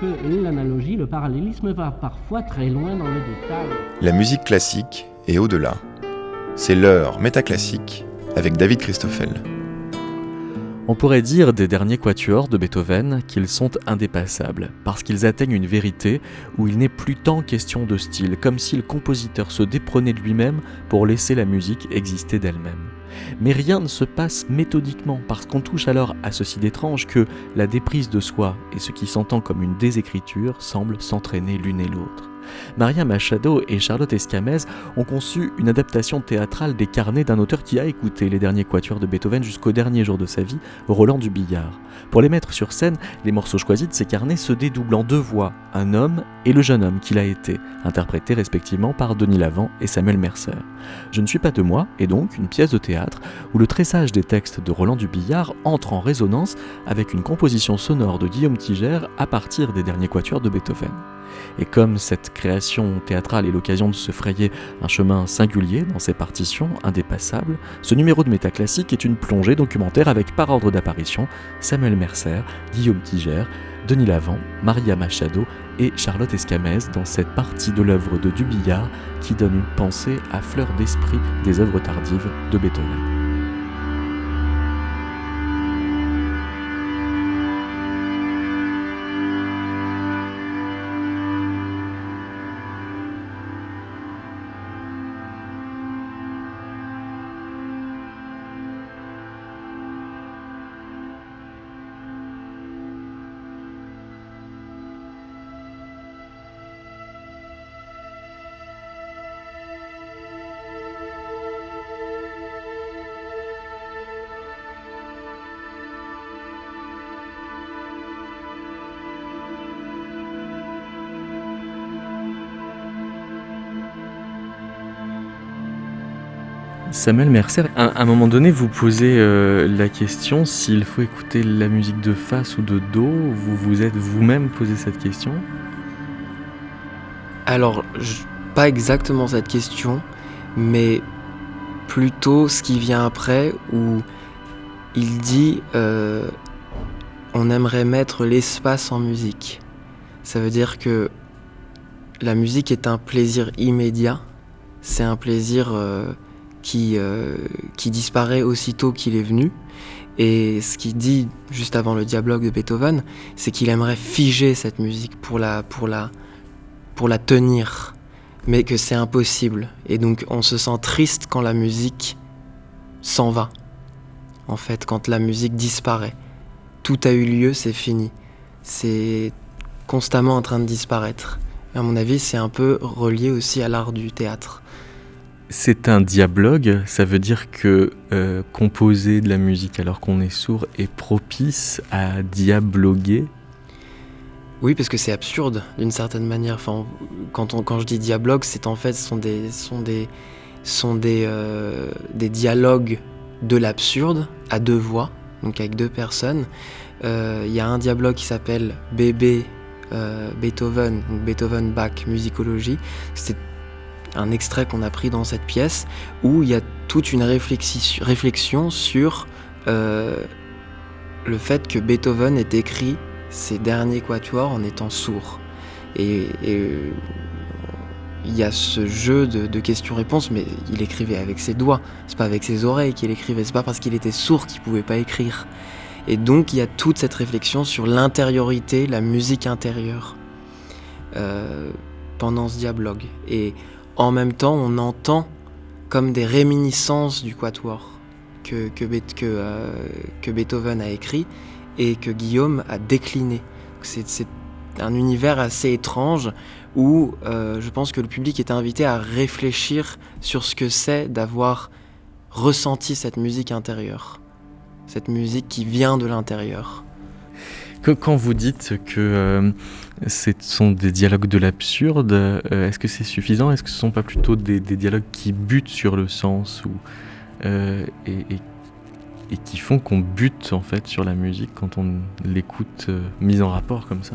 que l'analogie, le parallélisme va parfois très loin dans le détail. La musique classique est au-delà. C'est l'heure métaclassique avec David Christoffel. On pourrait dire des derniers quatuors de Beethoven qu'ils sont indépassables, parce qu'ils atteignent une vérité où il n'est plus tant question de style, comme si le compositeur se déprenait de lui-même pour laisser la musique exister d'elle-même. Mais rien ne se passe méthodiquement, parce qu'on touche alors à ceci d'étrange que la déprise de soi et ce qui s'entend comme une désécriture semblent s'entraîner l'une et l'autre. Maria Machado et Charlotte Escamez ont conçu une adaptation théâtrale des carnets d'un auteur qui a écouté les derniers quatuors de Beethoven jusqu'au dernier jour de sa vie, Roland du Billard. Pour les mettre sur scène, les morceaux choisis de ces carnets se dédoublent en deux voix, un homme et le jeune homme qu'il a été, interprétés respectivement par Denis Lavant et Samuel Mercer. Je ne suis pas de moi est donc une pièce de théâtre où le tressage des textes de Roland du Billard entre en résonance avec une composition sonore de Guillaume Tigère à partir des derniers quatuors de Beethoven. Et comme cette création théâtrale est l'occasion de se frayer un chemin singulier dans ses partitions indépassables, ce numéro de métaclassique est une plongée documentaire avec par ordre d'apparition Samuel Mercer, Guillaume Tiger, Denis Lavant, Maria Machado et Charlotte Escamez dans cette partie de l'œuvre de Dubillard qui donne une pensée à fleur d'esprit des œuvres tardives de Beethoven. Samuel Mercer, à un moment donné, vous posez euh, la question s'il faut écouter la musique de face ou de dos. Vous vous êtes vous-même posé cette question? Alors, pas exactement cette question, mais plutôt ce qui vient après où il dit euh, on aimerait mettre l'espace en musique. Ça veut dire que la musique est un plaisir immédiat, c'est un plaisir euh, qui, euh, qui disparaît aussitôt qu'il est venu. Et ce qu'il dit juste avant le dialogue de Beethoven, c'est qu'il aimerait figer cette musique pour la, pour la, pour la tenir, mais que c'est impossible. Et donc on se sent triste quand la musique s'en va. En fait, quand la musique disparaît. Tout a eu lieu, c'est fini. C'est constamment en train de disparaître. Et à mon avis, c'est un peu relié aussi à l'art du théâtre. C'est un dialogue, ça veut dire que euh, composer de la musique alors qu'on est sourd est propice à diabloguer? Oui, parce que c'est absurde d'une certaine manière. Enfin, quand, on, quand je dis dialogue, c'est en fait sont des, sont des, sont des, euh, des dialogues de l'absurde à deux voix, donc avec deux personnes. Euh, il y a un dialogue qui s'appelle Bébé Beethoven, donc Beethoven Bach Musicologie. Un extrait qu'on a pris dans cette pièce où il y a toute une réflexion sur euh, le fait que Beethoven ait écrit ses derniers quatuors en étant sourd. Et, euh, il y a ce jeu de, questions-réponses, mais il écrivait avec ses doigts, c'est pas avec ses oreilles qu'il écrivait, c'est pas parce qu'il était sourd qu'il pouvait pas écrire. Et donc il y a toute cette réflexion sur l'intériorité, la musique intérieure euh, pendant ce dialogue. Et en même temps, on entend comme des réminiscences du quatuor que, que, euh, Beethoven a écrit et que Guillaume a décliné. C'est un univers assez étrange où euh, je pense que le public est invité à réfléchir sur ce que c'est d'avoir ressenti cette musique intérieure, cette musique qui vient de l'intérieur. Que quand vous dites que euh, ce sont des dialogues de l'absurde. Euh, est-ce que c'est suffisant? Est-ce que ce ne sont pas plutôt des, dialogues qui butent sur le sens ou, euh, et, qui font qu'on bute en fait sur la musique quand on l'écoute mise en rapport comme ça?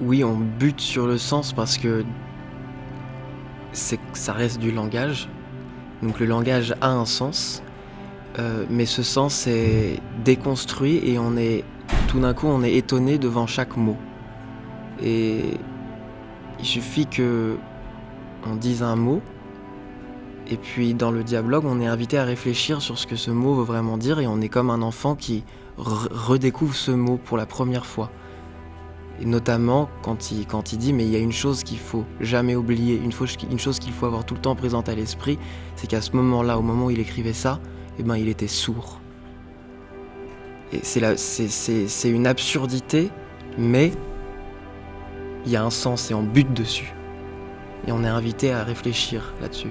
Oui, on bute sur le sens parce que ça reste du langage. Donc le langage a un sens, euh, mais ce sens est déconstruit et on est tout d'un coup on est étonné devant chaque mot. Et il suffit que on dise un mot et puis dans le dialogue on est invité à réfléchir sur ce que ce mot veut vraiment dire et on est comme un enfant qui redécouvre ce mot pour la première fois. Et notamment quand il, quand il dit mais il y a une chose qu'il faut jamais oublier, une, une chose qu'il faut avoir tout le temps présente à l'esprit, c'est qu'à ce moment-là, au moment où il écrivait ça, eh ben, il était sourd. Et c'est une absurdité, mais il y a un sens et on bute dessus. Et on est invité à réfléchir là-dessus.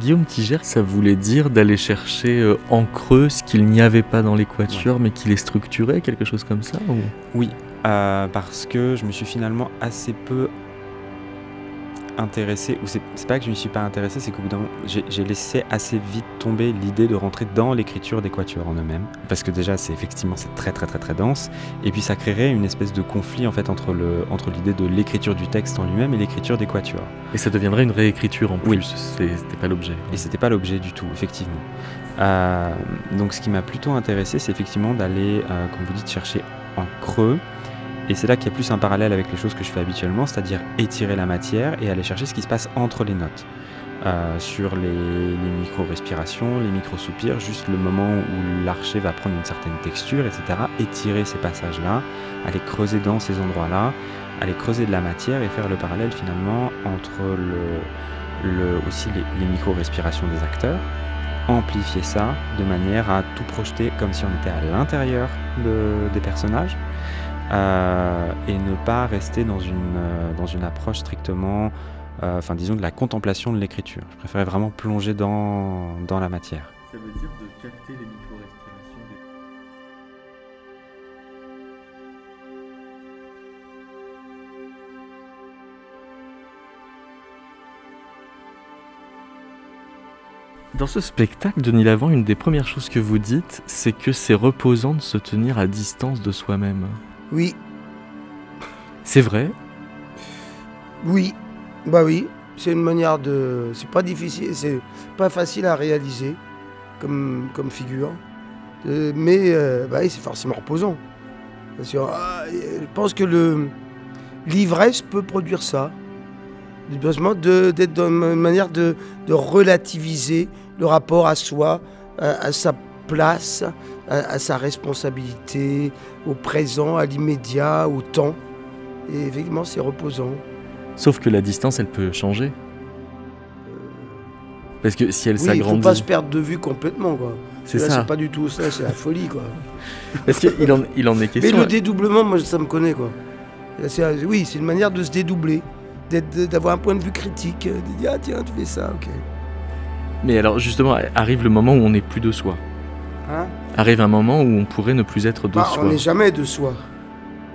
Guillaume Tigère, ça voulait dire d'aller chercher euh, en creux ce qu'il n'y avait pas dans l'équature, mais qu'il est structuré, quelque chose comme ça Oui, euh, parce que je me suis finalement assez peu intéressé, ou c'est pas que je ne me suis pas intéressé, c'est qu'au bout d'un moment, j'ai laissé assez vite tomber l'idée de rentrer dans l'écriture des quatuors en eux-mêmes, parce que déjà c'est effectivement c'est très très très très dense, et puis ça créerait une espèce de conflit en fait entre le entre l'idée de l'écriture du texte en lui-même et l'écriture des quatuors. Et ça deviendrait une réécriture en plus. Oui. C'était pas l'objet. Et c'était pas l'objet du tout, effectivement. Euh, donc ce qui m'a plutôt intéressé, c'est effectivement d'aller, euh, comme vous dites, chercher en creux et c'est là qu'il y a plus un parallèle avec les choses que je fais habituellement, c'est-à-dire étirer la matière et aller chercher ce qui se passe entre les notes. Euh, sur les, micro-respirations, les micro-soupirs, juste le moment où l'archer va prendre une certaine texture, etc. Étirer ces passages-là, aller creuser dans ces endroits-là, aller creuser de la matière et faire le parallèle finalement entre aussi les, micro-respirations des acteurs, amplifier ça de manière à tout projeter comme si on était à l'intérieur des personnages, euh, et ne pas rester dans une, euh, dans une approche strictement, euh, enfin disons de la contemplation de l'écriture. Je préférais vraiment plonger dans, dans la matière. Ça veut dire de capter les micro-respirations des... Dans ce spectacle, Denis Lavant, une des premières choses que vous dites, c'est que c'est reposant de se tenir à distance de soi-même. Oui. C'est vrai? Oui. Bah oui. C'est une manière de. C'est pas difficile, c'est pas facile à réaliser comme, comme figure. Euh, mais euh, bah c'est forcément reposant. Ah, je pense que le l'ivresse peut produire ça. D'être dans une manière de, relativiser le rapport à soi, à sa place, à, sa responsabilité, au présent, à l'immédiat, au temps. Et effectivement, c'est reposant. Sauf que la distance, elle peut changer. Parce que si elle oui, s'agrandit. Il ne faut pas se perdre de vue complètement, quoi. C'est ça. C'est pas du tout ça, c'est la folie, quoi. Parce qu'il en, il en est question. Mais le dédoublement, moi, ça me connaît, quoi. Oui, c'est une manière de se dédoubler, d'avoir un point de vue critique, de dire ah tiens, tu fais ça, ok. Mais alors justement, arrive le moment où on n'est plus de soi. Hein? Arrive un moment où on pourrait ne plus être de bah, soi. On n'est jamais de soi.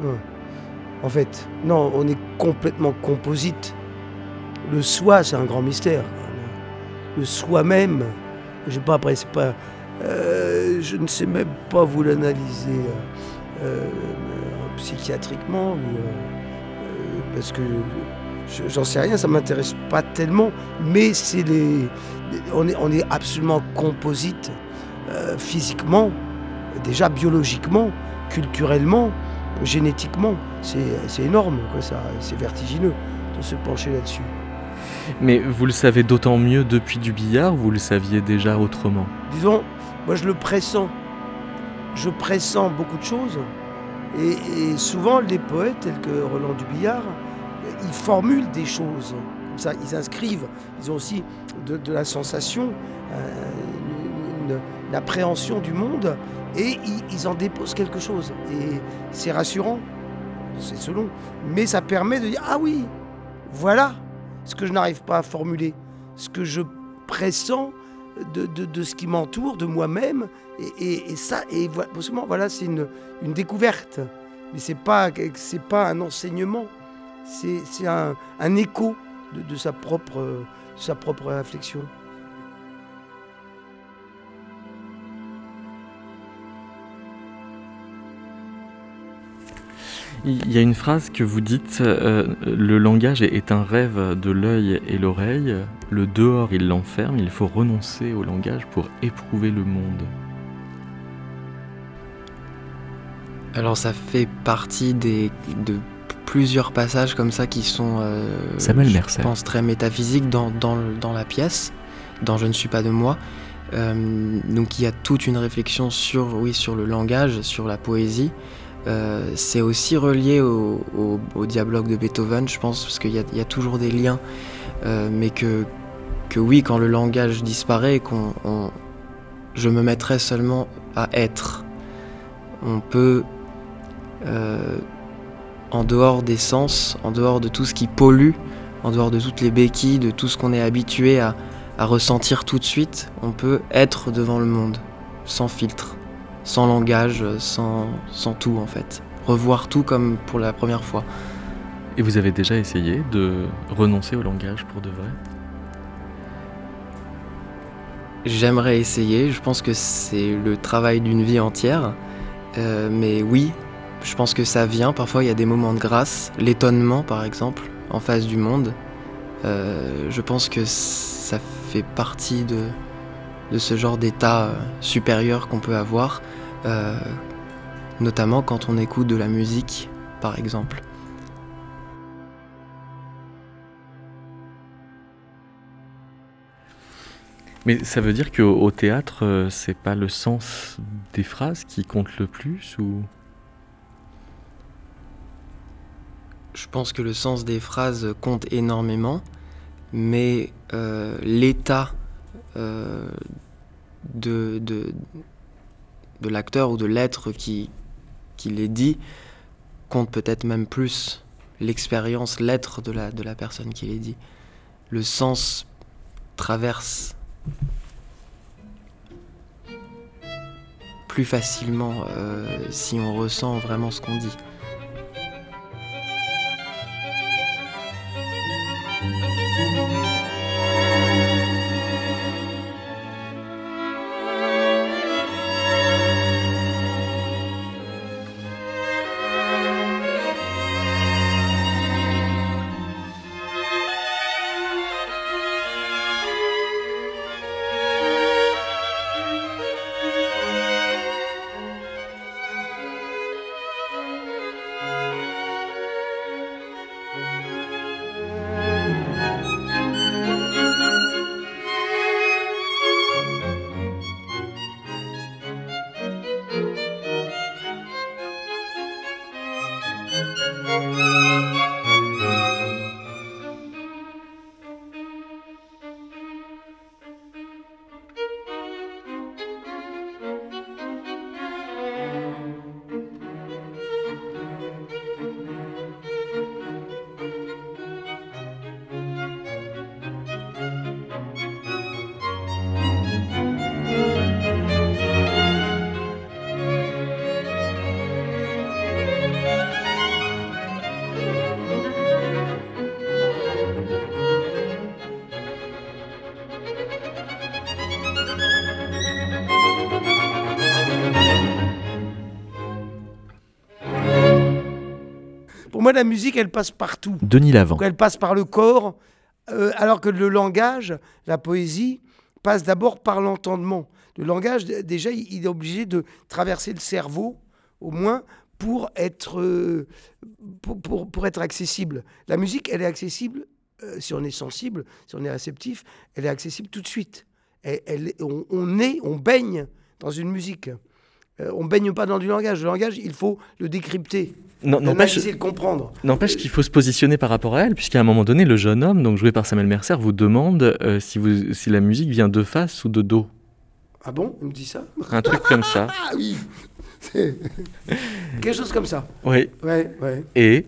Hein. En fait, non, on est complètement composite. Le soi, c'est un grand mystère. Le soi-même, je pas, après, c'est pas. Euh, je ne sais même pas vous l'analyser euh, euh, psychiatriquement, ou, parce que j'en sais rien, ça m'intéresse pas tellement, mais c'est les, on est, on est absolument composite euh, physiquement, déjà biologiquement, culturellement, génétiquement. C'est énorme, c'est vertigineux de se pencher là-dessus. Mais vous le savez d'autant mieux depuis du billard, vous le saviez déjà autrement? Disons, moi je le pressens. Je pressens beaucoup de choses. Et, souvent, les poètes, tels que Roland Dubillard, ils formulent des choses. Comme ça, ils inscrivent. Ils ont aussi de, la sensation, euh, une, l'appréhension du monde et ils, en déposent quelque chose. Et c'est rassurant, c'est selon, mais ça permet de dire Ah oui, voilà ce que je n'arrive pas à formuler, ce que je pressens de, ce qui m'entoure, de moi-même. Et, ça, et voilà, c'est une, découverte. Mais ce n'est pas, un enseignement, c'est un, écho de, sa propre réflexion. Il y a une phrase que vous dites, euh, le langage est un rêve de l'œil et l'oreille, le dehors il l'enferme, il faut renoncer au langage pour éprouver le monde. Alors ça fait partie des, de plusieurs passages comme ça qui sont, euh, Samuel je Mercer. pense, très métaphysiques dans, dans la pièce, dans Je ne suis pas de moi. Euh, donc il y a toute une réflexion sur, oui, sur le langage, sur la poésie. Euh, c'est aussi relié au, au, dialogue de Beethoven, je pense, parce qu'il y a, toujours des liens, euh, mais que, que oui, quand le langage disparaît, qu'on, on- je me mettrai seulement à être. On peut, euh, en dehors des sens, en dehors de tout ce qui pollue, en dehors de toutes les béquilles, de tout ce qu'on est habitué à, à ressentir tout de suite, on peut être devant le monde, sans filtre, sans langage, sans, sans tout en fait. Revoir tout comme pour la première fois. Et vous avez déjà essayé de renoncer au langage pour de vrai? J'aimerais essayer, je pense que c'est le travail d'une vie entière. Euh, mais oui, je pense que ça vient. Parfois, il y a des moments de grâce, l'étonnement par exemple, en face du monde. Euh, je pense que ça fait partie de, de ce genre d'état euh, supérieur qu'on peut avoir, euh, notamment quand on écoute de la musique, par exemple. Mais ça veut dire qu'au au théâtre, euh, c'est pas le sens des phrases qui compte le plus ou? Je pense que le sens des phrases compte énormément, mais euh, l'état euh, de, de, de l'acteur ou de l'être qui, qui les dit compte peut-être même plus. L'expérience, l'être de la, de la personne qui les dit. Le sens traverse plus facilement euh, si on ressent vraiment ce qu'on dit. La musique, elle passe partout. Denis Lavant. Elle passe par le corps, euh, alors que le langage, la poésie, passe d'abord par l'entendement. Le langage, déjà, il il est obligé de traverser le cerveau, au moins, pour être, euh, pour, pour- pour être accessible. La musique, elle est accessible, euh, si on est sensible, si on est réceptif, elle est accessible tout de suite. Elle- elle- on, on est, on baigne dans une musique. Euh, on baigne pas dans du langage. Le langage, il faut le décrypter, N'empêche le comprendre. n'empêche qu'il faut se positionner par rapport à elle, puisqu'à un moment donné, le jeune homme, donc joué par Samuel Mercer, vous demande euh, si, vous, si la musique vient de face ou de dos. Ah bon? Il me dit ça? Un truc comme ça. Ah oui Quelque chose comme ça. Oui. Ouais, ouais. Et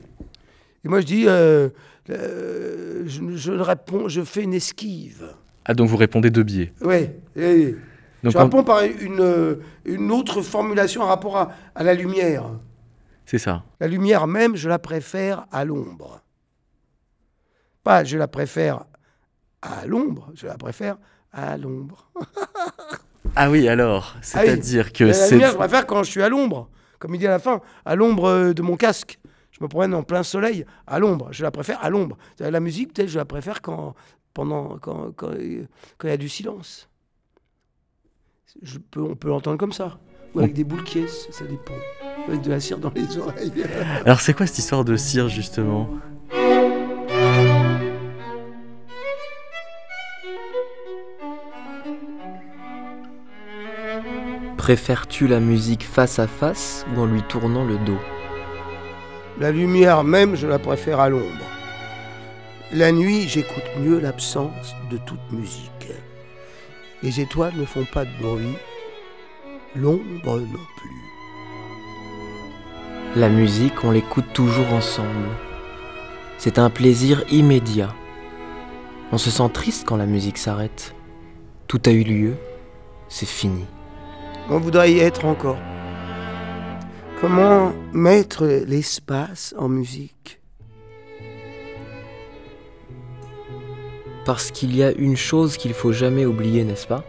Et moi je dis, euh, euh, je, réponds, je fais une esquive. ah, donc vous répondez de biais. Ouais. et Donc je réponds par une, euh, une autre formulation en rapport à, à la lumière. c'est ça. La lumière même, je la préfère à l'ombre. Pas je la préfère à l'ombre, je la préfère à l'ombre. Ah oui, alors, Ah oui. c'est-à-dire que La c'est. lumière, je préfère quand je suis à l'ombre. Comme il dit à la fin, à l'ombre euh, de mon casque. Je me promène en plein soleil, à l'ombre. Je la préfère à l'ombre. La musique, peut-être, je la préfère quand, pendant, quand, quand, quand il y a du silence. Je peux, on peut l'entendre comme ça. Ou avec des boules qui ça dépend. Avec de la cire dans les oreilles. Alors c'est quoi cette histoire de cire justement? Préfères-tu la musique face à face ou en lui tournant le dos? La lumière même, je la préfère à l'ombre. La nuit, j'écoute mieux l'absence de toute musique. Les étoiles ne font pas de bruit, l'ombre non plus. La musique, on l'écoute toujours ensemble. C'est un plaisir immédiat. On se sent triste quand la musique s'arrête. Tout a eu lieu, c'est fini. On voudrait y être encore. Comment mettre l'espace en musique? Parce qu'il y a une chose qu'il faut jamais oublier, n'est-ce pas?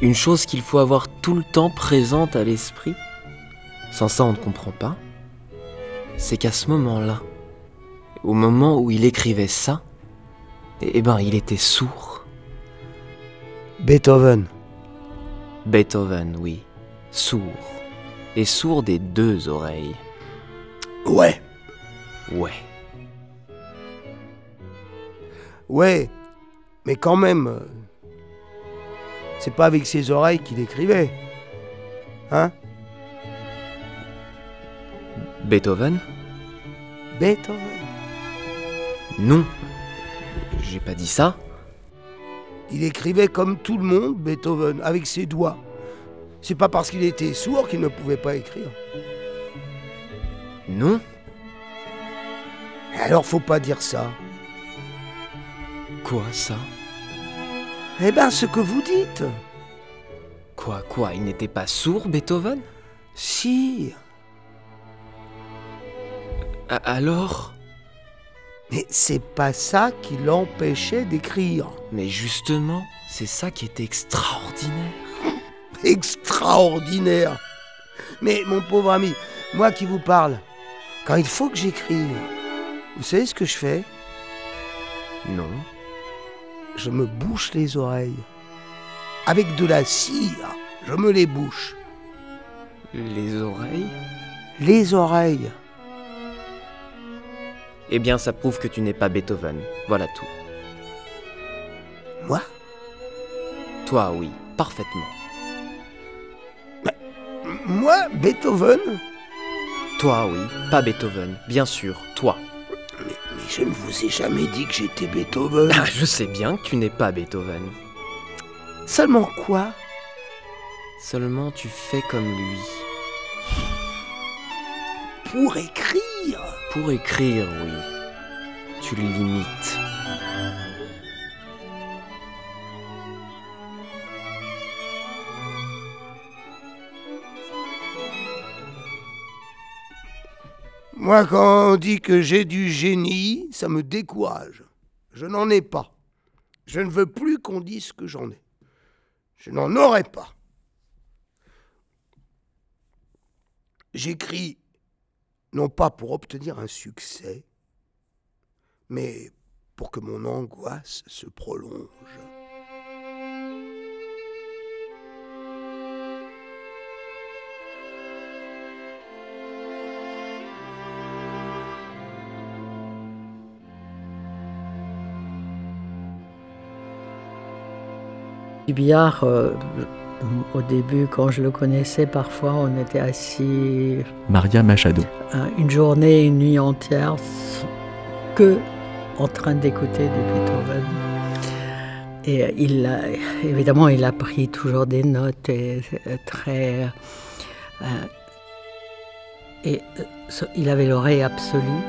Une chose qu'il faut avoir tout le temps présente à l'esprit. Sans ça, on ne comprend pas. C'est qu'à ce moment-là, au moment où il écrivait ça, eh ben, il était sourd. Beethoven. Beethoven, oui. Sourd. Et sourd des deux oreilles. Ouais. Ouais. Ouais. Mais quand même. euh, C'est pas avec ses oreilles qu'il écrivait. Hein? Beethoven? Beethoven. Non. J'ai pas dit ça. Il écrivait comme tout le monde, Beethoven, avec ses doigts. C'est pas parce qu'il était sourd qu'il ne pouvait pas écrire. Non. Alors faut pas dire ça. Quoi ça Eh ben, ce que vous dites. Quoi, quoi Il n'était pas sourd, Beethoven? Si. A- Alors? Mais c'est pas ça qui l'empêchait d'écrire. Mais justement, c'est ça qui est extraordinaire. Extraordinaire. Mais mon pauvre ami, moi qui vous parle, quand il faut que j'écrive, vous savez ce que je fais? Non. Je me bouche les oreilles. Avec de la cire, je me les bouche. Les oreilles? Les oreilles. Eh bien, ça prouve que tu n'es pas Beethoven. Voilà tout. Moi? Toi, oui, parfaitement. Moi, Beethoven? Toi, oui, pas Beethoven. Bien sûr, toi. Mais, je ne vous ai jamais dit que j'étais Beethoven. Ah, je sais bien que tu n'es pas Beethoven. Seulement quoi? Seulement, tu fais comme lui. Pour écrire? Pour écrire, oui. Tu l'imites. Moi, quand on dit que j'ai du génie, ça me décourage. Je n'en ai pas. Je ne veux plus qu'on dise que j'en ai. Je n'en aurai pas. J'écris non pas pour obtenir un succès, mais pour que mon angoisse se prolonge. Du billard, euh, au début, quand je le connaissais, parfois on était assis Maria Machado. hein, une journée, une nuit entière, que en train d'écouter du Beethoven. Et euh, il a, évidemment, il a pris toujours des notes et euh, très. euh, et euh, il avait l'oreille absolue.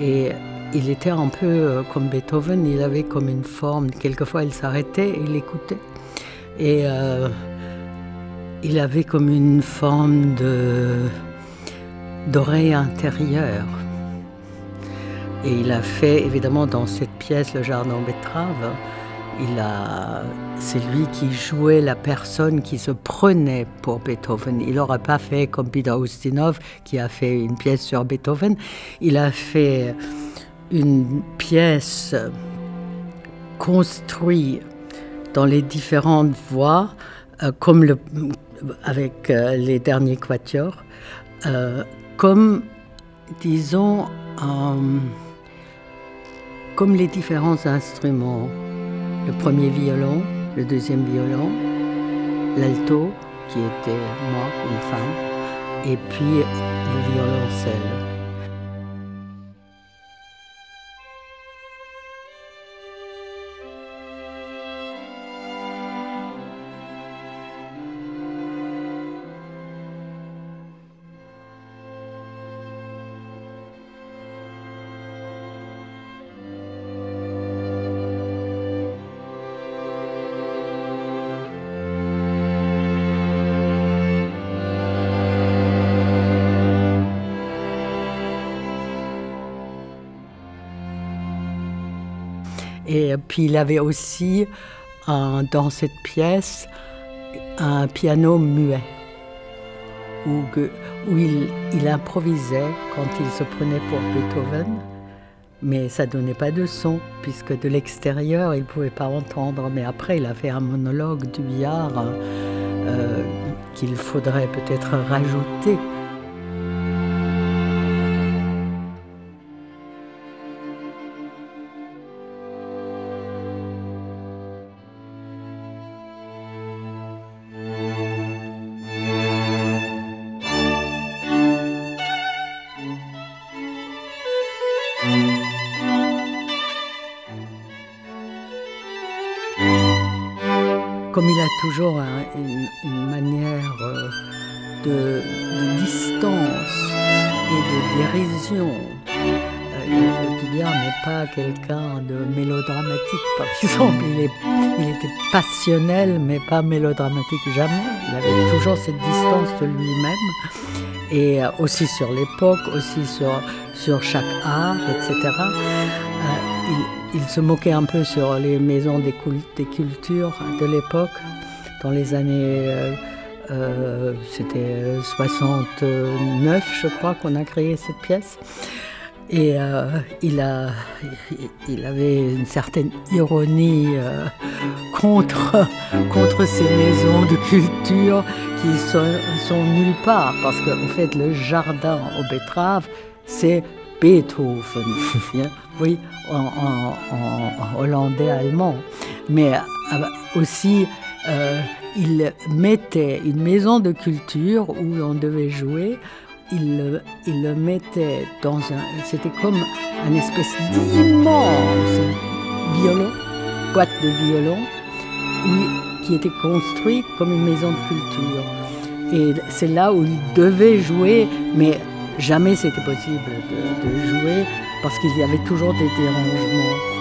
Et il était un peu euh, comme Beethoven, il avait comme une forme. Quelquefois, il s'arrêtait et il écoutait. Et euh, il avait comme une forme d'oreille intérieure. Et il a fait, évidemment, dans cette pièce, Le Jardin a, c'est lui qui jouait la personne qui se prenait pour Beethoven. Il n'aurait pas fait comme Peter Ustinov qui a fait une pièce sur Beethoven. Il a fait une pièce construite dans les différentes voix, euh, comme le, avec euh, les derniers quatuors, euh, comme, disons, comme les différents instruments. Le premier violon, le deuxième violon, l'alto, qui était moi, une femme, et puis le violoncelle. Et puis il avait aussi dans cette pièce un piano muet où, il, improvisait quand il se prenait pour Beethoven, mais ça donnait pas de son puisque de l'extérieur il pouvait pas entendre. Mais après il a fait un monologue du billard euh, qu'il faudrait peut-être rajouter. Quelqu'un de mélodramatique, par exemple. Il, il, était passionnel, mais pas mélodramatique jamais. Il avait toujours cette distance de lui-même. Et euh, aussi sur l'époque, aussi sur, sur chaque art, etc. Euh, il, il se moquait un peu sur les maisons des, cultures de l'époque, dans les années, euh, euh, c'était 69, je crois, qu'on a créé cette pièce. Et euh, il, a, il avait une certaine ironie contre, contre ces maisons de culture qui sont, sont nulle part, parce qu'en fait, le jardin aux betteraves, c'est Beethoven, oui, en, hollandais allemand. Mais euh, aussi, euh, il mettait une maison de culture où on devait jouer. Il, le mettait dans un. C'était comme un espèce d'immense violon, boîte de violon, qui était construit comme une maison de culture. Et c'est là où il devait jouer, mais jamais c'était possible de, jouer parce qu'il y avait toujours des dérangements.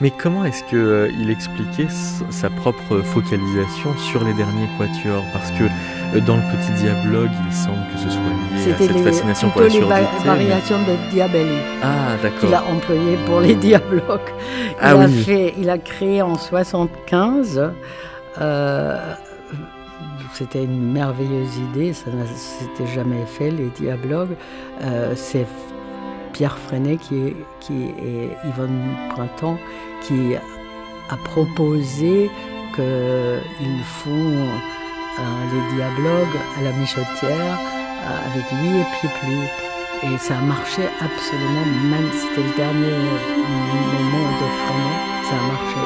Mais comment est-ce qu'il euh, expliquait sa propre focalisation sur les derniers quatuors? Parce que euh, dans le petit dialogue, il semble que ce soit lié C'était cette les, fascination pour la les surdité. mais- variations de Diabelli Ah, d'accord. qu'il a employé pour les diabloques. Il, Ah a oui. fait, il a créé en 75. euh, c'était une merveilleuse idée, ça ne s'était jamais fait, les diablogues. Euh, C'est Pierre Freinet qui est, Yvonne Printemps qui a proposé qu'ils font les diablogues à la Michotière euh, avec lui et Pieplu. Et ça a marché absolument magnifiquement. C'était le dernier moment de Freinet. Ça a marché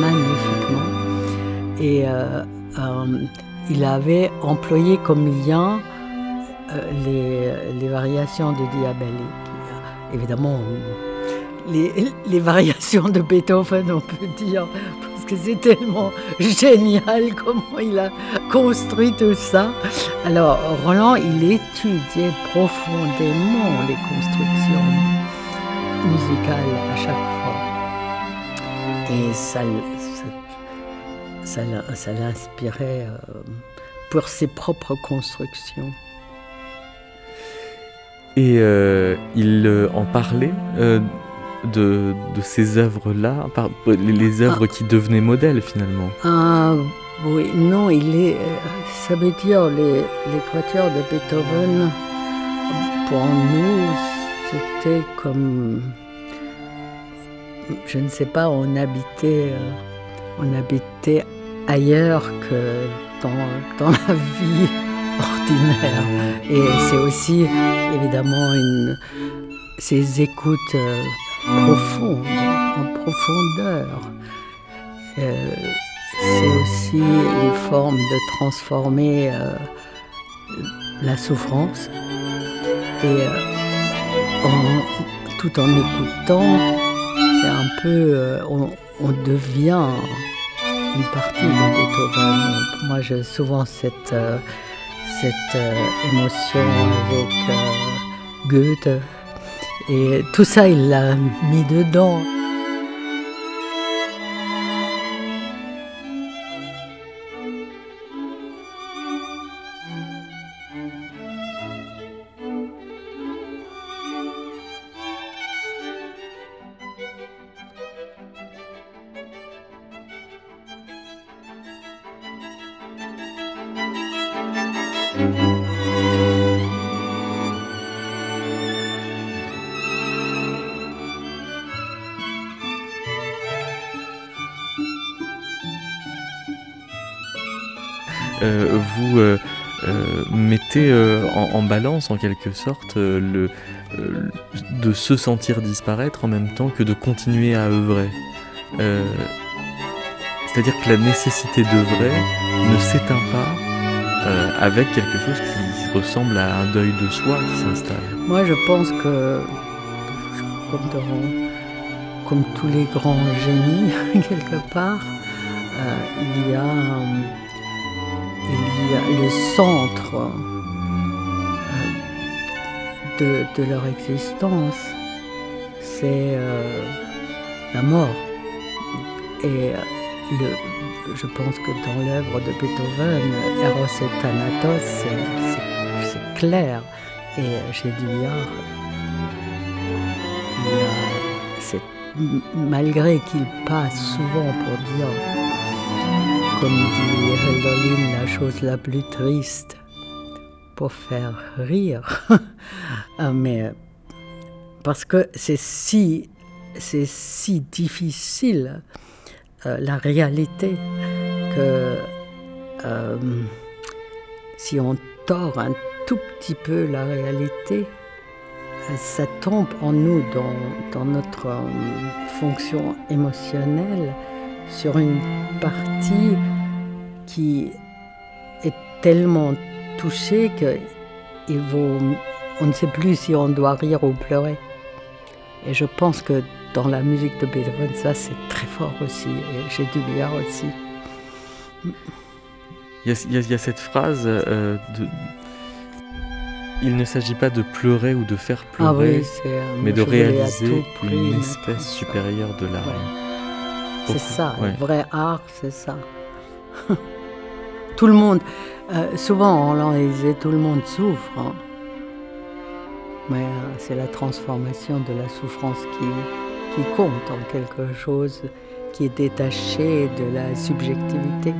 magnifiquement. Et euh, euh, il avait employé comme lien les variations de Diabelli. Évidemment, les, variations de Beethoven, on peut dire, parce que c'est tellement génial comment il a construit tout ça. Alors, Roland, il étudiait profondément les constructions musicales à chaque fois. Et ça, ça l'inspirait euh, pour ses propres constructions. Et euh, il euh, en parlait euh, de, de ces œuvres-là, par- les, les œuvres qui devenaient modèles finalement. Ah, oui, non, il est. Ça veut dire les, les quatuors de Beethoven, pour nous, c'était comme. Je ne sais pas, on habitait, on habitait ailleurs que dans, dans la vie ordinaire. Et c'est aussi, évidemment, une, ces écoutes euh, profondes, en profondeur. Euh, c'est aussi une forme de transformer euh, la souffrance et tout en écoutant, c'est un peu, on, on devient une partie de Beethoven. Moi, j'ai souvent cette, cette euh, émotion avec euh, Goethe et tout ça, il l'a mis dedans. En, balance en quelque sorte euh, le, euh, de se sentir disparaître en même temps que de continuer à œuvrer. Euh, C'est-à-dire que la nécessité d'œuvrer ne s'éteint pas avec quelque chose qui ressemble à un deuil de soi qui s'installe. Moi, je pense que, comme, dans- comme tous les grands génies, quelque part, il, y a, il y a le centre de, leur existence, c'est euh, la mort. Et euh, le, je pense que dans l'œuvre de Beethoven, Eros et Thanatos, c'est- c'est- c'est clair. Et chez Dillard, a cette- m- malgré qu'il passe souvent pour dire, comme dit Hölderlin, la chose la plus triste pour faire rire. Ah, Mais parce que c'est si, c'est si difficile euh, la réalité que euh, si on tord un tout petit peu la réalité, euh, ça tombe en nous dans, dans notre euh, fonction émotionnelle sur une partie qui est tellement touchée que il vaut, on ne sait plus si on doit rire ou pleurer. Et je pense que dans la musique de Beethoven, ça c'est très fort aussi, et chez Dubillard aussi. Il y a, il y cette phrase euh, de... Il ne s'agit pas de pleurer ou de faire pleurer, Ah oui, euh, mais de réaliser prix une espèce supérieure de l'art. Ouais. C'est ça, ouais. le vrai art, c'est ça. tout le monde, euh, souvent on leur disait tout le monde souffre. hein. Mais euh, c'est la transformation de la souffrance qui, qui compte en quelque chose qui est détaché de la subjectivité.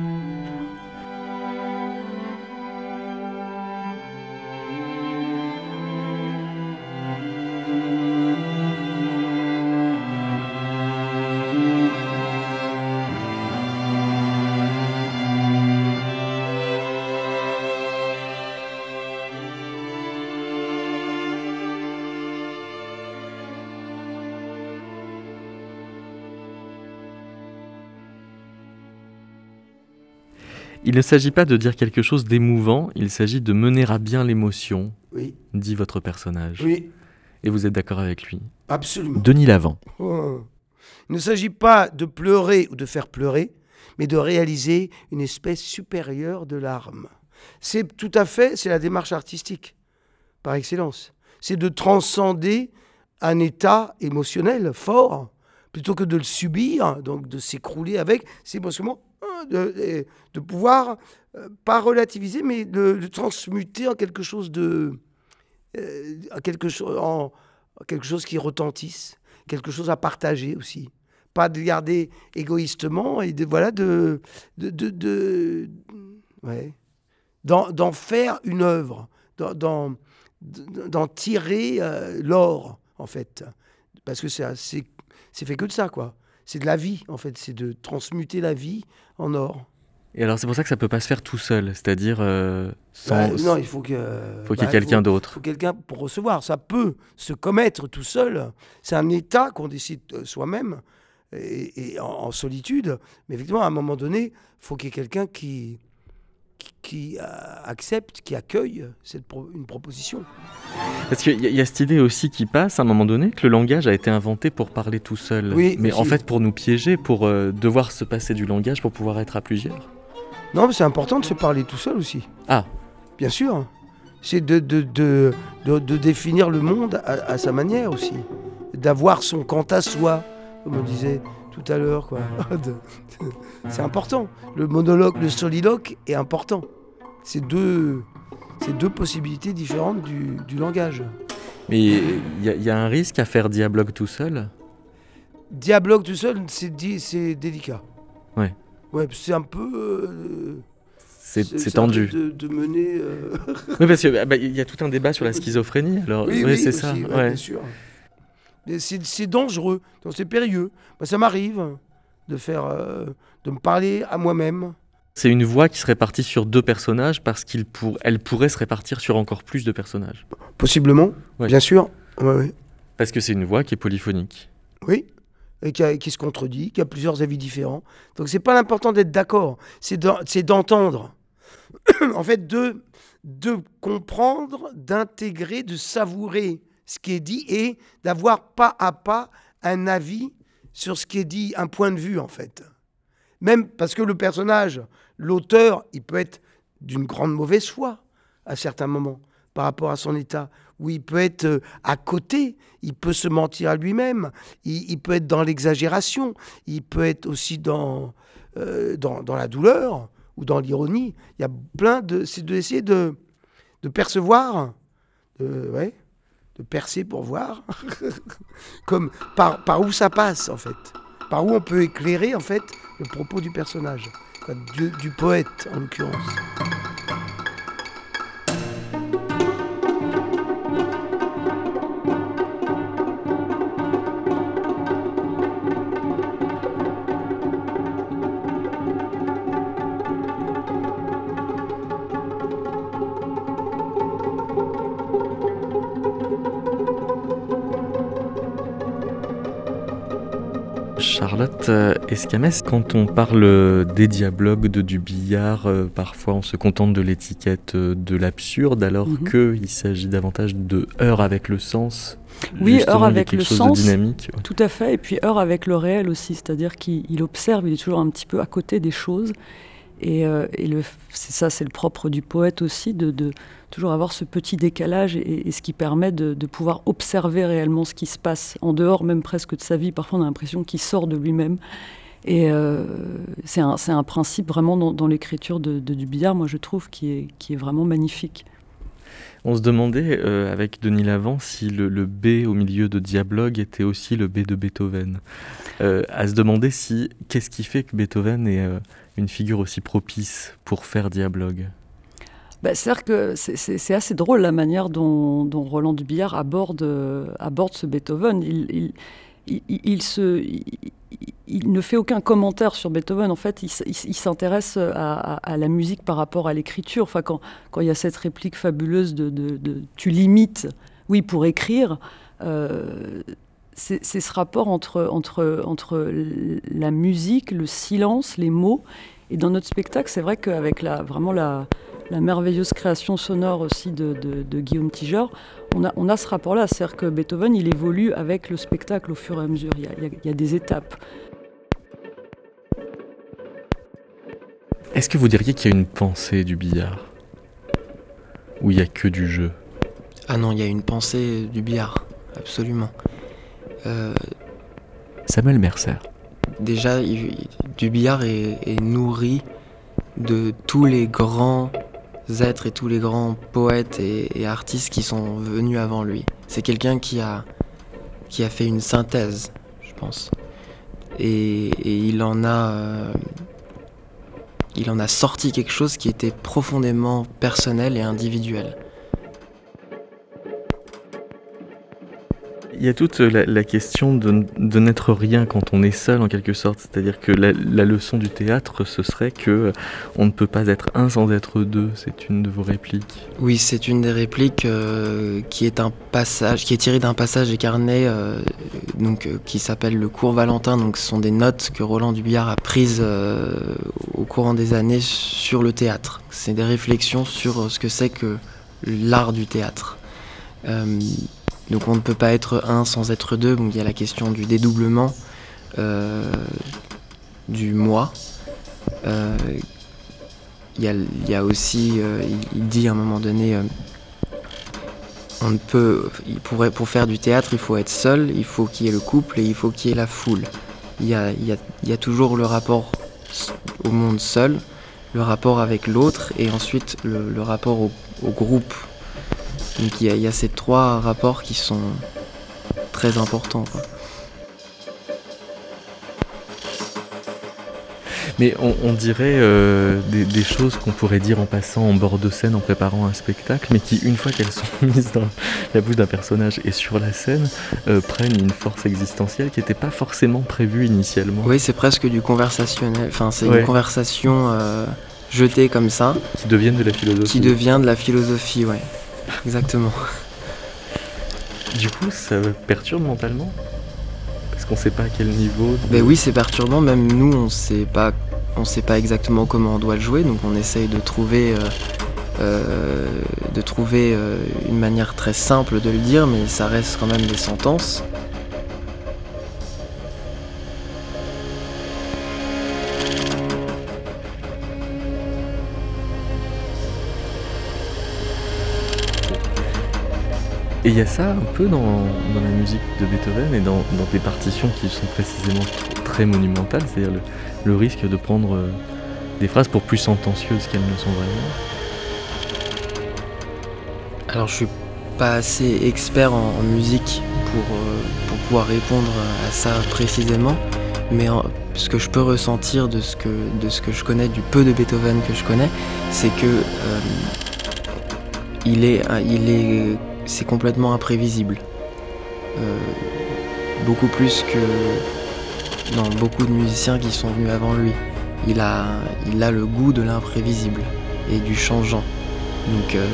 Il ne s'agit pas de dire quelque chose d'émouvant, il s'agit de mener à bien l'émotion, Oui, dit votre personnage. oui, Et vous êtes d'accord avec lui? Absolument. Denis Lavant. Oh. Il ne s'agit pas de pleurer ou de faire pleurer, mais de réaliser une espèce supérieure de larmes. C'est tout à fait, c'est la démarche artistique, par excellence. C'est de transcender un état émotionnel fort, plutôt que de le subir, donc de s'écrouler avec, c'est brusquement de, pouvoir, euh, pas relativiser, mais de, transmuter en quelque chose de... euh, quelque chose, en, quelque chose qui retentisse, quelque chose à partager aussi. Pas de garder égoïstement et de voilà de de, de, ouais, d'en, faire une œuvre, d'en, d'en, tirer euh, l'or en fait, parce que c'est fait que de ça quoi. C'est de la vie en fait, c'est de transmuter la vie en or. Et alors c'est pour ça que ça peut pas se faire tout seul, c'est-à-dire euh, sans... Bah, non, il faut que faut qu'il y ait bah, quelqu'un d'autre. faut quelqu'un pour recevoir. Ça peut se commettre tout seul. C'est un état qu'on décide euh, soi-même et, et en, en solitude. Mais effectivement, à un moment donné, il faut qu'il y ait quelqu'un qui, qui, euh, accepte, qui accueille cette pro- une proposition. Parce qu'il y, a- il y a cette idée aussi qui passe à un moment donné que le langage a été inventé pour parler tout seul. Oui, mais aussi. en fait pour nous piéger, pour euh, devoir se passer du langage pour pouvoir être à plusieurs. Non, mais c'est important de se parler tout seul aussi. Ah. Bien sûr. C'est de, de, de, de- de définir le monde à, à sa manière aussi. D'avoir son quant à soi, comme on disait tout à l'heure. quoi. C'est important. Le monologue, le soliloque est important. C'est deux, c'est deux possibilités différentes du, du langage. Mais il y, a- il y a un risque à faire dialogue tout seul? Dialogue tout seul, c'est di- c'est délicat. Ouais. Ouais, c'est un peu. euh, C'est tendu. peu De, de mener. euh, Oui, parce qu'il y a tout un débat sur la schizophrénie. Alors, Oui, c'est aussi, ça. ouais, ouais. bien sûr. C'est dangereux, c'est périlleux. Moi, ça m'arrive de faire, euh, de me parler à moi-même. C'est une voix qui se répartit sur deux personnages parce qu'elle pour... elle pourrait se répartir sur encore plus de personnages. Possiblement, Ouais. bien sûr. Ouais, ouais. Parce que c'est une voix qui est polyphonique. Oui, et qui, a- qui se contredit, qui a plusieurs avis différents. Donc c'est pas l'important d'être d'accord, c'est d'en- c'est d'entendre. en fait, de, de comprendre, d'intégrer, de savourer ce qui est dit et d'avoir pas à pas un avis sur ce qui est dit, un point de vue en fait. Même parce que le personnage, l'auteur, il peut être d'une grande mauvaise foi à certains moments par rapport à son état, où il peut être euh, à côté, il peut se mentir à lui-même, il, peut être dans l'exagération, il peut être aussi dans, euh, dans, dans la douleur ou dans l'ironie. Il y a plein de... C'est d'essayer de, de percevoir, de, ouais, de percer pour voir, comme par, où ça passe en fait, par où on peut éclairer en fait le propos du personnage, du poète en l'occurrence. Charlotte euh, Escamès, quand on parle des dialogues, de, du billard, euh, parfois on se contente de l'étiquette euh, de l'absurde, alors Mhm. qu'il s'agit davantage de heure avec le sens. Oui, a avec le sens. de dynamique. ouais. Tout à fait, et puis heure avec le réel aussi, c'est-à-dire qu'il il observe, il est toujours un petit peu à côté des choses. Et, euh, ça, c'est le propre du poète aussi, de, toujours avoir ce petit décalage et, ce qui permet de, pouvoir observer réellement ce qui se passe en dehors même presque de sa vie. Parfois, on a l'impression qu'il sort de lui-même. Et euh, c'est un, principe vraiment dans, l'écriture de, de- du moi je trouve, qui est, vraiment magnifique. On se demandait euh, avec Denis Lavant si le, B au milieu de Dialogue était aussi le B de Beethoven. À se demander si qu'est-ce qui fait que Beethoven est une figure aussi propice pour faire Dialogue. Bah, cest assez drôle la manière dont, Roland Dubillard aborde, aborde ce Beethoven. il, ne fait aucun commentaire sur Beethoven. En fait, il, s'intéresse à, la musique par rapport à l'écriture. Enfin, quand, quand, il y a cette réplique fabuleuse de, tu limites, oui, pour écrire, euh, c'est ce rapport entre, entre, entre la musique, le silence, les mots. Et dans notre spectacle, c'est vrai qu'avec la, vraiment la, la merveilleuse création sonore aussi de, Guillaume Tiger, on a, on a ce rapport-là. C'est-à-dire que Beethoven, il évolue avec le spectacle au fur et à mesure. Il y a, des étapes. Est-ce que vous diriez qu'il y a une pensée du billard? Ou il n'y a que du jeu? Ah non, il y a une pensée du billard, absolument. Euh, Samuel Mercer. Déjà, du billard est nourri de tous les grands êtres et tous les grands poètes et, artistes qui sont venus avant lui. C'est quelqu'un qui a, qui a fait une synthèse, je pense. Et, il en a. Euh, il en a sorti quelque chose qui était profondément personnel et individuel. Y a toute la, question de, n'être rien quand on est seul en quelque sorte. C'est-à-dire que la, leçon du théâtre, ce serait que euh, on ne peut pas être un sans être deux. C'est une de vos répliques. Oui, c'est une des répliques euh, qui est un passage, qui est tiré d'un passage carnets, euh, donc qui s'appelle le cours Valentin. Donc, ce sont des notes que Roland Dubillard a prises au courant des années sur le théâtre. C'est des réflexions sur ce que c'est que l'art du théâtre. Donc on ne peut pas être un sans être deux. Donc il y a la question du dédoublement, euh, du moi. Euh, il, y a, aussi, euh, il, dit à un moment donné, on ne peut, il pourrait, pour faire du théâtre, il faut être seul, il faut qu'il y ait le couple et il faut qu'il y ait la foule. Il y a, toujours le rapport au monde seul, le rapport avec l'autre et ensuite le, rapport au groupe donc il y, a ces trois rapports qui sont très importants. Mais on, dirait euh, des, choses qu'on pourrait dire en passant en bord de scène en préparant un spectacle, mais qui, une fois qu'elles sont mises dans la bouche d'un personnage et sur la scène, euh, prennent une force existentielle qui n'était pas forcément prévue initialement. Oui, c'est presque du conversationnel. Enfin, c'est une conversation euh, jetée comme ça. Qui devient de la philosophie. Qui devient de la philosophie, ouais. Exactement. Du coup, ça perturbe mentalement Parce qu'on sait pas à quel niveau. Ben oui, c'est perturbant. Même nous, on sait pas, on sait pas exactement comment on doit le jouer, donc on essaye de trouver, euh, euh, de trouver euh, une manière très simple de le dire, mais ça reste quand même des sentences. Et il y a ça un peu dans, la musique de Beethoven et dans, des partitions qui sont précisément très monumentales, c'est-à-dire le, risque de prendre euh, des phrases pour plus sentencieuses qu'elles ne sont vraiment. Alors je suis pas assez expert en, musique pour, euh, pour, pouvoir répondre à ça précisément, mais ce que je peux ressentir de ce que, je connais, du peu de Beethoven que je connais, c'est que euh, est, il est c'est complètement imprévisible. Euh, beaucoup plus que dans beaucoup de musiciens qui sont venus avant lui. Il a, il a le goût de l'imprévisible et du changeant. Donc euh,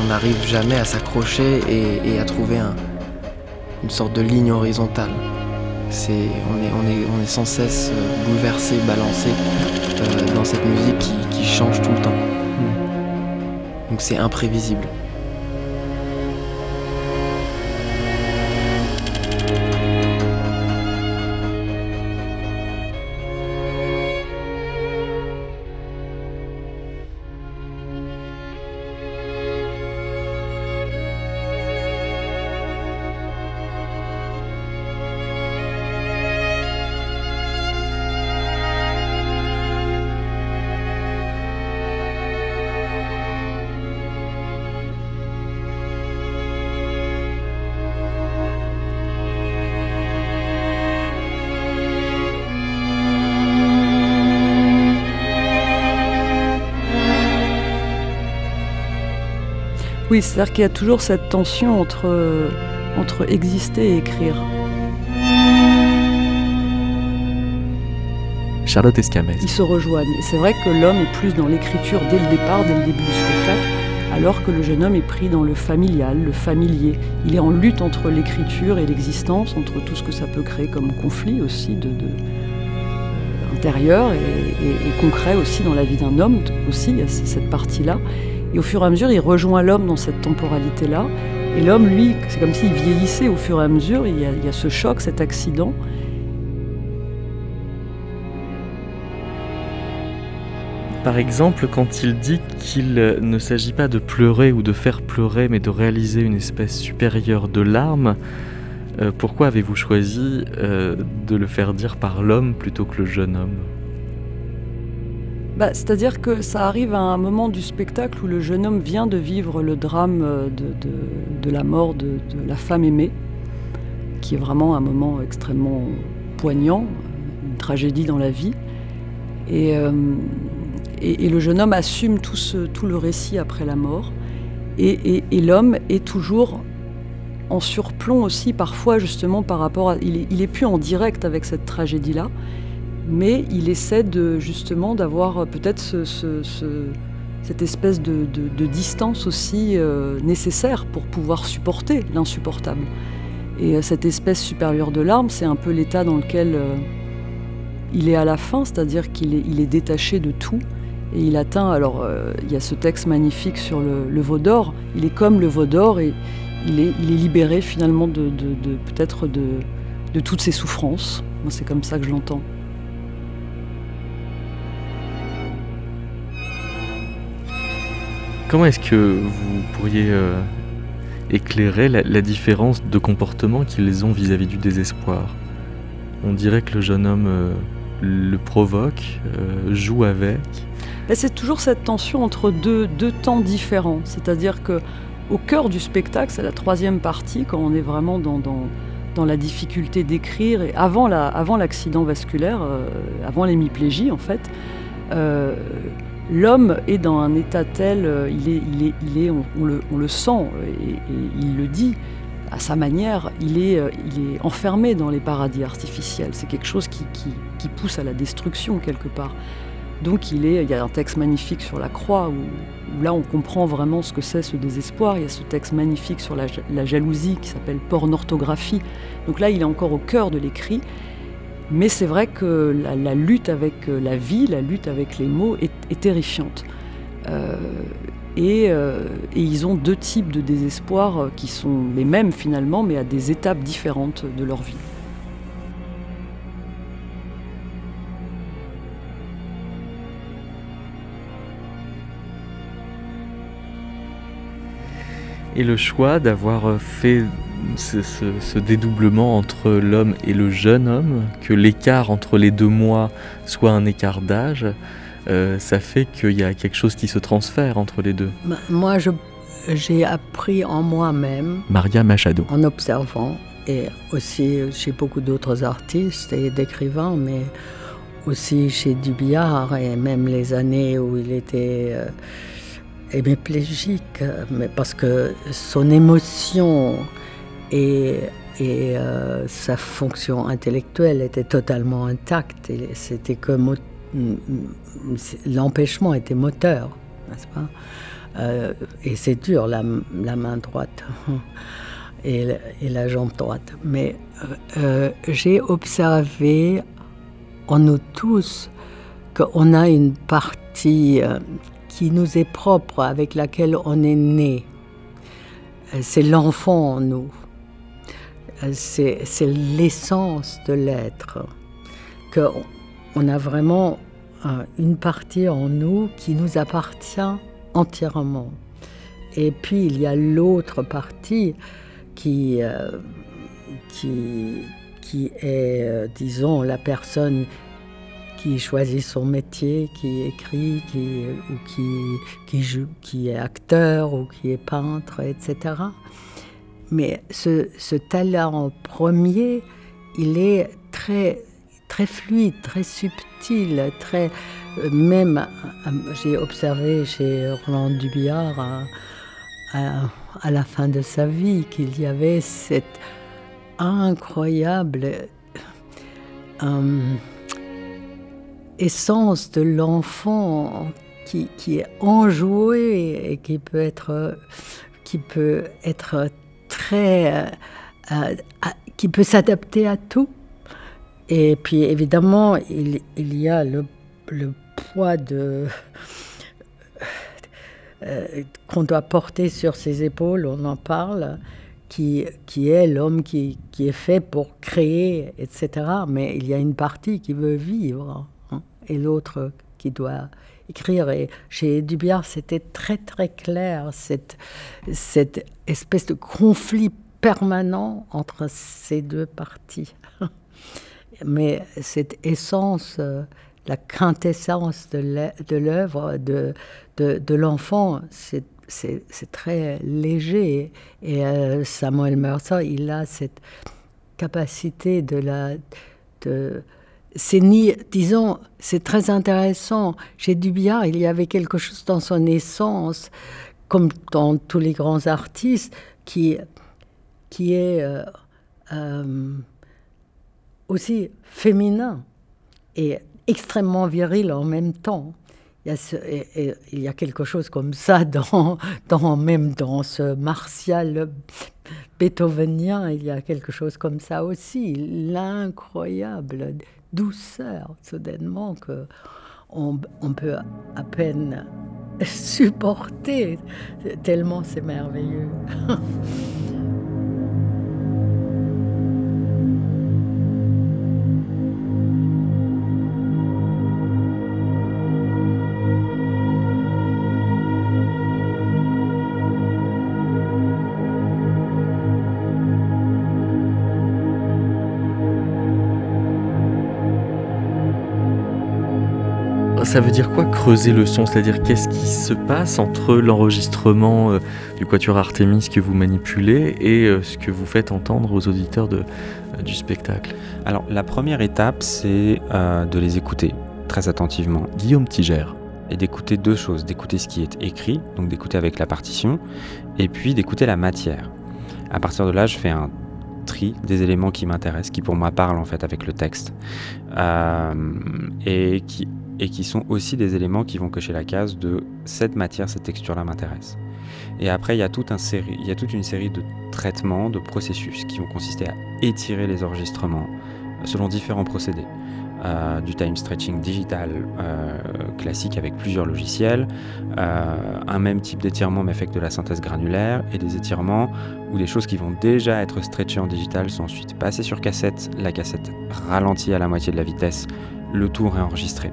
on n'arrive jamais à s'accrocher et, à trouver une sorte de ligne horizontale. On, est, on, est, on est sans cesse euh, bouleversé, balancé dans cette musique qui, qui change tout le temps. Mm. Donc c'est imprévisible. Oui, c'est-à-dire qu'il y a toujours cette tension entre, entre exister et écrire. Charlotte Escamez. Ils se rejoignent. c'est vrai que l'homme est plus dans l'écriture dès le départ, dès le début du spectacle, alors que le jeune homme est pris dans le familial, le familier. Il est en lutte entre l'écriture et l'existence, entre tout ce que ça peut créer comme conflit aussi de, euh, intérieur et, concret aussi dans la vie d'un homme aussi, il y a cette partie-là. Et au fur et à mesure, il rejoint l'homme dans cette temporalité-là. Et l'homme, lui, c'est comme s'il vieillissait au fur et à mesure, il y a ce choc, cet accident. Par exemple, quand il dit qu'il ne s'agit pas de pleurer ou de faire pleurer, mais de réaliser une espèce supérieure de larmes, euh, pourquoi avez-vous choisi euh, de le faire dire par l'homme plutôt que le jeune homme? Bah, C'est-à-dire que ça arrive à un moment du spectacle où le jeune homme vient de vivre le drame euh, de, la mort de, la femme aimée, qui est vraiment un moment extrêmement poignant, une tragédie dans la vie. Et, et, le jeune homme assume tout, le récit après la mort. Et, l'homme est toujours en surplomb aussi, parfois justement par rapport à... Il est, il est plus en direct avec cette tragédie-là, mais il essaie de, justement d'avoir peut-être ce, cette espèce de, distance aussi euh, nécessaire pour pouvoir supporter l'insupportable. Et euh, cette espèce supérieure de larmes, c'est un peu l'état dans lequel euh, il est à la fin, c'est-à-dire qu'il est, détaché de tout. Et il atteint, alors euh, il y a ce texte magnifique sur le, veau d'or, il est comme le veau d'or et il est, libéré finalement de, peut-être de toutes ses souffrances. Moi c'est comme ça que je l'entends. Comment est-ce que vous pourriez euh, éclairer la, différence de comportement qu'ils ont vis-à-vis du désespoir? On dirait que le jeune homme euh, le provoque, joue avec, c'est toujours cette tension entre deux, temps différents. C'est-à-dire que au cœur du spectacle, c'est la troisième partie, quand on est vraiment dans, la difficulté d'écrire, avant l'accident vasculaire, euh, avant l'hémiplégie en fait, euh, l'homme est dans un état tel, euh, il est, il est, il est, on, le, on le, sent, et, il le dit, à sa manière, il est, il est enfermé dans les paradis artificiels. C'est quelque chose qui, qui, qui pousse à la destruction quelque part. Donc il, est, il y a un texte magnifique sur la croix où, là on comprend vraiment ce que c'est ce désespoir. Il y a ce texte magnifique sur la, jalousie qui s'appelle pornorthographie. Donc là il est encore au cœur de l'écrit. Mais c'est vrai que la, lutte avec euh, la vie, la lutte avec les mots est, terrifiante. Euh, et, euh, et, ils ont deux types de désespoir qui sont les mêmes finalement, mais à des étapes différentes de leur vie. Et le choix d'avoir fait ce, dédoublement entre l'homme et le jeune homme, que l'écart entre les deux mois soit un écart d'âge, euh, ça fait qu'il y a quelque chose qui se transfère entre les deux. Bah, moi, j'ai appris en moi-même. Maria Machado. En observant, et aussi chez beaucoup d'autres artistes et d'écrivains, mais aussi chez Dubillard, et même les années où il était. Euh, hémiplégique, mais parce que son émotion et, euh, sa fonction intellectuelle étaient totalement intactes. C'était que l'empêchement était moteur, n'est-ce pas? Euh, Et c'est dur, la, main droite et, et, la jambe droite. Mais euh, j'ai observé en nous tous qu'on a une partie qui nous est propre, avec laquelle on est né. C'est l'enfant en nous. C'est l'essence de l'être. On a vraiment une partie en nous qui nous appartient entièrement. Et puis il y a l'autre partie qui, euh, qui, qui est, euh, disons, la personne qui choisit son métier, qui écrit, qui, ou qui, qui, joue, qui est acteur ou qui est peintre, etc. Mais ce, talent premier, il est très, très fluide, très subtil, très même. J'ai observé chez Roland Dubillard à, la fin de sa vie qu'il y avait cette incroyable euh, essence de l'enfant qui, qui, est enjoué et qui peut être, qui peut être très... Euh, qui peut s'adapter à tout. Et puis évidemment, il, y a le, poids de euh, qu'on doit porter sur ses épaules, on en parle, qui, est l'homme qui, qui, est fait pour créer, etc. Mais il y a une partie qui veut vivre hein, et l'autre qui doit écrire. Et chez Dubiard, c'était très très clair, cette, cette espèce de conflit permanent entre ces deux parties. Mais cette essence, euh, la quintessence de l'œuvre de, de, l'enfant, c'est très léger. Et euh, Samuel Mercer, il a cette capacité de la... De, c'est ni, disons, c'est très intéressant. Chez Dubiard, il y avait quelque chose dans son essence, comme dans tous les grands artistes, qui qui est euh, euh, aussi féminin et extrêmement viril en même temps. Il y, a il y a quelque chose comme ça dans, dans, même dans ce martial beethovenien, il y a quelque chose comme ça aussi, l'incroyable douceur soudainement que on, peut à peine supporter, tellement c'est merveilleux. ça veut dire quoi creuser le son? C'est-à-dire qu'est-ce qui se passe entre l'enregistrement euh, du quatuor Artemis que vous manipulez et euh, ce que vous faites entendre aux auditeurs de, euh, du spectacle? Alors la première étape c'est de les écouter très attentivement. Guillaume Tigère. Et d'écouter deux choses, d'écouter ce qui est écrit, donc d'écouter avec la partition, et puis d'écouter la matière. À partir de là, je fais un tri des éléments qui m'intéressent, qui pour moi parlent en fait avec le texte, et qui et qui sont aussi des éléments qui vont cocher la case de cette matière, cette texture-là m'intéresse. Et après, il y, a toute une série de traitements, de processus qui vont consister à étirer les enregistrements selon différents procédés. Euh, du time stretching digital euh, classique avec plusieurs logiciels, euh, un même type d'étirement mais avec de la synthèse granulaire et des étirements où des choses qui vont déjà être stretchées en digital sont ensuite passées sur cassette, la cassette ralentie à la moitié de la vitesse, le tout réenregistré.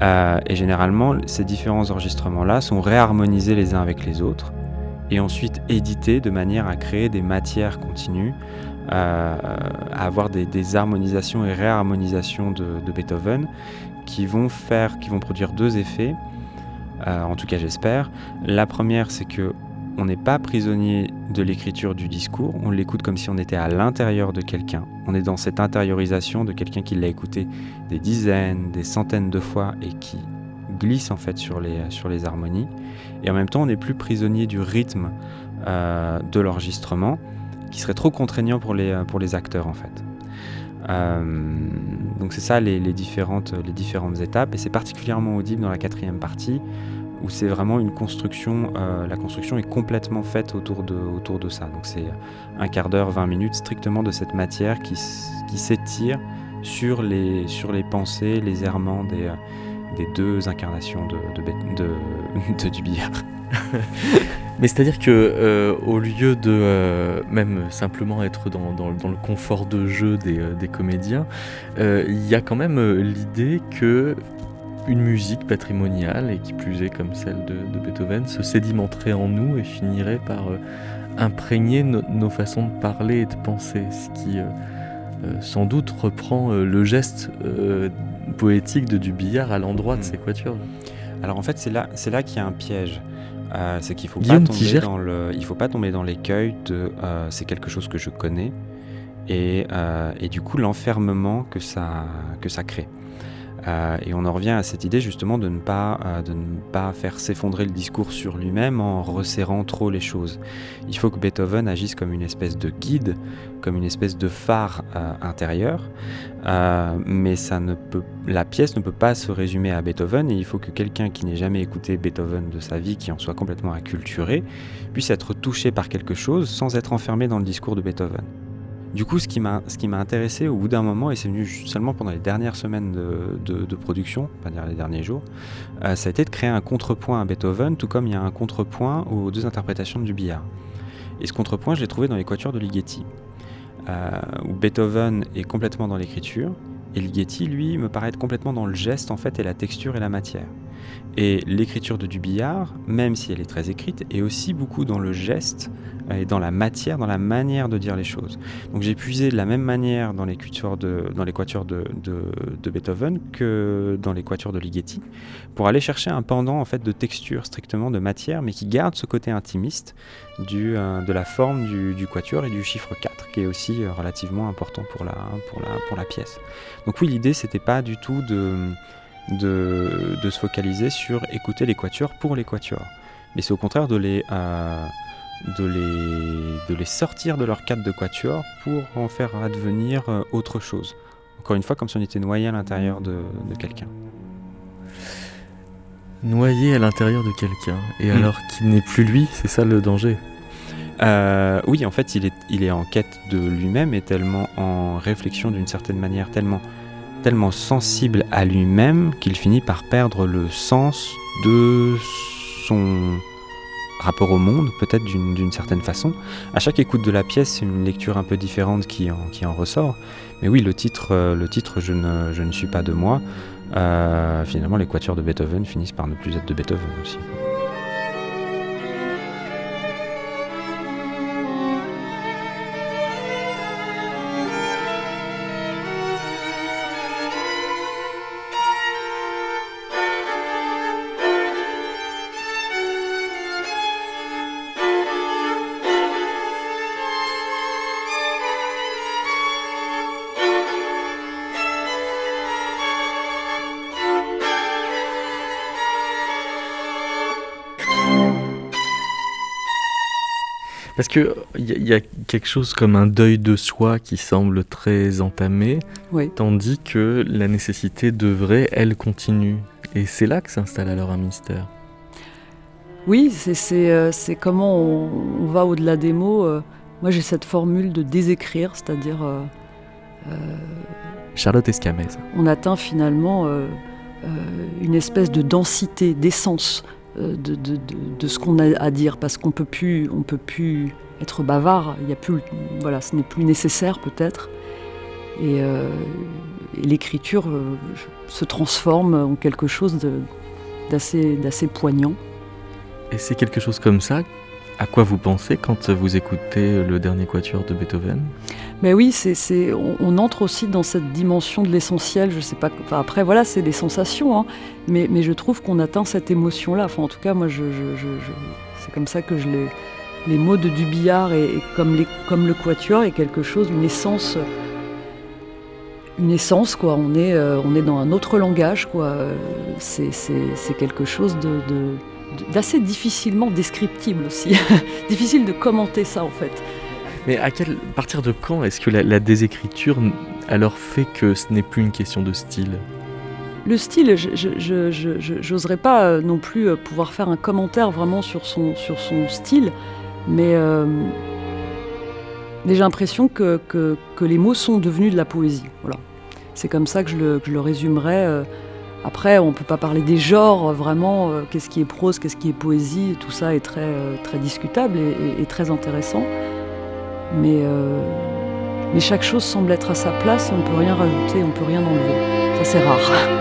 Euh, et généralement, ces différents enregistrements-là sont réharmonisés les uns avec les autres et ensuite édités de manière à créer des matières continues, euh, à avoir des, harmonisations et réharmonisations de, Beethoven qui vont faire, qui vont produire deux effets. Euh, en tout cas, j'espère. La première, c'est que on n'est pas prisonnier de l'écriture du discours, on l'écoute comme si on était à l'intérieur de quelqu'un. On est dans cette intériorisation de quelqu'un qui l'a écouté des dizaines, des centaines de fois et qui glisse en fait sur les, harmonies. Et en même temps, on n'est plus prisonnier du rythme euh, de l'enregistrement qui serait trop contraignant pour les, acteurs en fait. Euh, donc c'est ça les différentes étapes et c'est particulièrement audible dans la quatrième partie où c'est vraiment une construction, euh, la construction est complètement faite autour de, autour de ça. Donc c'est un quart d'heure, 20 minutes strictement de cette matière qui, qui s'étire sur les, sur les pensées, les errements des, euh, des deux incarnations de, de. Mais c'est-à-dire que euh, au lieu de même simplement être dans, dans, dans, le confort de jeu des, des comédiens, il y a quand même l'idée que une musique patrimoniale, et qui plus est comme celle de, Beethoven, se sédimenterait en nous et finirait par euh, imprégner nos façons de parler et de penser, ce qui euh, euh, sans doute reprend le geste poétique de du billard à l'endroit de ces hmm. quatuors. Alors en fait, c'est là, c'est là qu'il y a un piège. c'est qu'il faut pas tomber dans le, il faut pas tomber dans l'écueil de c'est quelque chose que je connais et, et du coup l'enfermement que ça, que ça crée. Euh, et on en revient à cette idée justement de ne pas, euh, de ne pas faire s'effondrer le discours sur lui-même en resserrant trop les choses. Il faut que Beethoven agisse comme une espèce de guide, comme une espèce de phare euh, intérieur, mais la pièce ne peut pas se résumer à Beethoven et il faut que quelqu'un qui n'ait jamais écouté Beethoven de sa vie, qui en soit complètement acculturé, puisse être touché par quelque chose sans être enfermé dans le discours de Beethoven. Du coup, ce qui m'a intéressé au bout d'un moment, et c'est venu seulement pendant les dernières semaines de, production, pas dire les derniers jours, euh, ça a été de créer un contrepoint à Beethoven, tout comme il y a un contrepoint aux deux interprétations du billard. Et ce contrepoint, je l'ai trouvé dans l'équature de Ligeti, euh, où Beethoven est complètement dans l'écriture, et Ligeti, lui, me paraît complètement dans le geste en fait et la texture et la matière. Et l'écriture de Dubillard, même si elle est très écrite, est aussi beaucoup dans le geste et dans la matière, dans la manière de dire les choses. Donc j'ai puisé de la même manière dans l'écriture de, l'équature de, de, Beethoven que dans l'équature de Ligeti, pour aller chercher un pendant en fait de texture strictement de matière, mais qui garde ce côté intimiste du, euh, de la forme du, du, quatuor et du chiffre 4, qui est aussi euh, relativement important pour la, pour la, pour la pièce. Donc oui, l'idée c'était pas du tout de de, se focaliser sur écouter les quatuors pour les quatuors. Mais c'est au contraire de les, euh, de, les, de les sortir de leur cadre de quatuor pour en faire advenir euh, autre chose. Encore une fois, comme si on était noyé à l'intérieur de, quelqu'un. Noyé à l'intérieur de quelqu'un, et hmm. alors qu'il n'est plus lui, c'est ça le danger? Euh, oui, en fait, il est, il est en quête de lui-même et tellement en réflexion d'une certaine manière, tellement tellement sensible à lui-même qu'il finit par perdre le sens de son rapport au monde, peut-être d'une certaine façon. À chaque écoute de la pièce, c'est une lecture un peu différente qui en, ressort. Mais oui, le titre, euh, le titre je, ne, je ne suis pas de moi, euh, finalement les quatuors de Beethoven finissent par ne plus être de Beethoven aussi. Parce qu'il y, y, a quelque chose comme un deuil de soi qui semble très entamé, tandis que la nécessité de vrai, elle, continue. Et c'est là que s'installe alors un mystère. Oui, c'est euh, comment on, va au-delà des mots. Euh. moi, j'ai cette formule de désécrire, c'est-à-dire. Euh, Charlotte Escamez. On atteint finalement une espèce de densité, d'essence euh, de, ce qu'on a à dire parce qu'on peut plus on peut plus être bavard il y a plus voilà ce n'est plus nécessaire peut-être. Et, euh, l'écriture euh, se transforme en quelque chose d'assez d'assez poignant. Et c'est quelque chose comme ça à quoi vous pensez quand vous écoutez le dernier quatuor de Beethoven? Mais oui, c'est, on, entre aussi dans cette dimension de l'essentiel. Je sais pas. après, voilà, c'est des sensations, hein. mais, mais, je trouve qu'on atteint cette émotion-là. En tout cas, moi, c'est comme ça que je les, les mots de Dubillard et, comme, le quatuor est quelque chose, une essence une essence, quoi. On est, euh, on est dans un autre langage, quoi. C'est, quelque chose de, d'assez difficilement descriptible aussi. Difficile de commenter ça en fait. Mais à quel partir de quand est-ce que la, désécriture alors fait que ce n'est plus une question de style? Le style, je n'oserais pas euh, non plus euh, pouvoir faire un commentaire vraiment sur son, sur son style, mais, euh, j'ai l'impression que, que, les mots sont devenus de la poésie. Voilà. C'est comme ça que je le, que je le résumerais. Après, on ne peut pas parler des genres, vraiment, euh, qu'est-ce qui est prose, qu'est-ce qui est poésie, tout ça est très, euh, très discutable et, très intéressant. Mais, euh, mais chaque chose semble être à sa place, on ne peut rien rajouter, on ne peut rien enlever. Ça, c'est rare.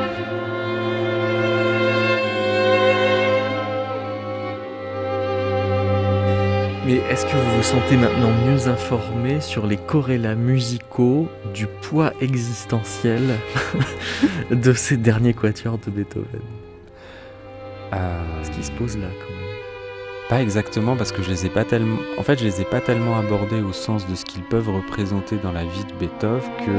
Mais est-ce que vous vous sentez maintenant mieux informé sur les corrélats musicaux du poids existentiel de ces derniers quatuors de Beethoven? Euh, Ce qui se pose là quand même. Pas exactement parce que je les ai pas tellement. En fait, je les ai pas tellement abordés au sens de ce qu'ils peuvent représenter dans la vie de Beethoven que.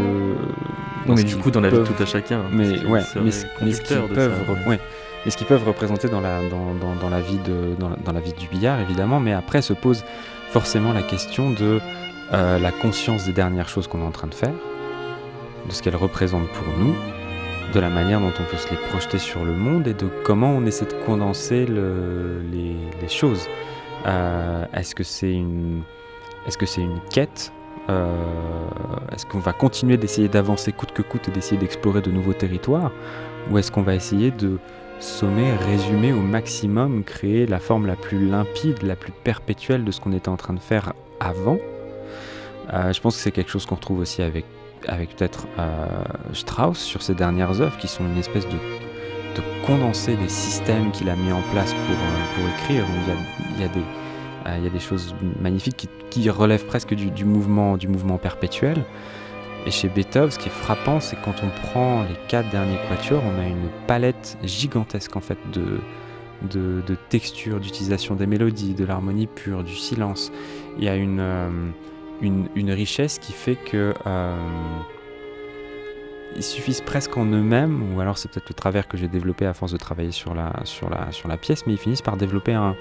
Non, mais du coup, dans la vie de tout à chacun. Mais c'est- ouais, mais, ce- mais ce qu'ils peuvent, ouais. Mais ce qu'ils peuvent représenter dans la dans, dans- la vie de dans dans la vie du billard évidemment. Mais après se pose forcément la question de euh, la conscience des dernières choses qu'on est en train de faire, de ce qu'elles représentent pour nous, de la manière dont on peut se les projeter sur le monde et de comment on essaie de condenser le- les, les choses. Euh, est-ce que c'est une est-ce que c'est une quête? Euh, Est-ce qu'on va continuer d'essayer d'avancer coûte que coûte et d'essayer d'explorer de nouveaux territoires? Ou est-ce qu'on va essayer de sommer, résumer au maximum, créer la forme la plus limpide, la plus perpétuelle de ce qu'on était en train de faire avant Euh, Je pense que c'est quelque chose qu'on retrouve aussi avec, avec peut-être euh, Strauss sur ses dernières œuvres qui sont une espèce de, de condenser des systèmes qu'il a mis en place pour, euh, pour écrire. Il y a, il y a des, il y a des choses magnifiques qui, qui relèvent presque du, du mouvement, du mouvement perpétuel. Et chez Beethoven, ce qui est frappant, c'est quand on prend les quatre derniers quatuors, on a une palette gigantesque en fait de, de, textures, d'utilisation des mélodies, de l'harmonie pure, du silence. Il y a une, euh, une, richesse qui fait que euh, ils suffisent presque en eux-mêmes, ou alors c'est peut-être le travers que j'ai développé à force de travailler sur la, sur la, sur la pièce, mais ils finissent par développer un,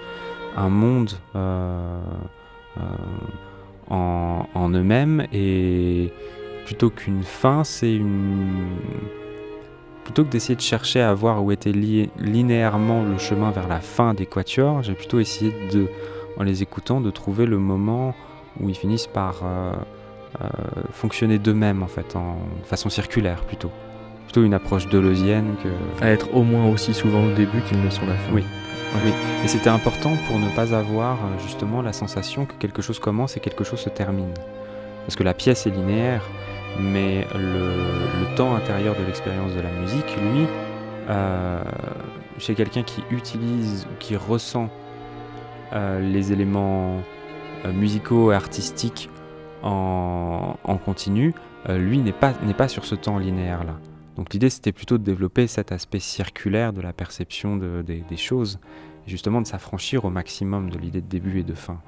un monde euh, en, en eux-mêmes et plutôt qu'une fin, c'est une. Plutôt que d'essayer de chercher à voir où était lié linéairement le chemin vers la fin des quatuors, j'ai plutôt essayé de, en les écoutant, de trouver le moment où ils finissent par euh, euh, fonctionner d'eux-mêmes en fait, en façon circulaire plutôt. Plutôt une approche deleuzienne que. À être au moins aussi souvent le début qu'ils ne sont la fin. Oui. Oui, et c'était important pour ne pas avoir euh, justement la sensation que quelque chose commence et quelque chose se termine. Parce que la pièce est linéaire, mais le, temps intérieur de l'expérience de la musique, lui, euh, chez quelqu'un qui utilise ou qui ressent euh, les éléments euh, musicaux et artistiques en, en continu, lui n'est pas, pas sur ce temps linéaire-là. Donc l'idée c'était plutôt de développer cet aspect circulaire de la perception de- des- choses, justement de s'affranchir au maximum de l'idée de début et de fin.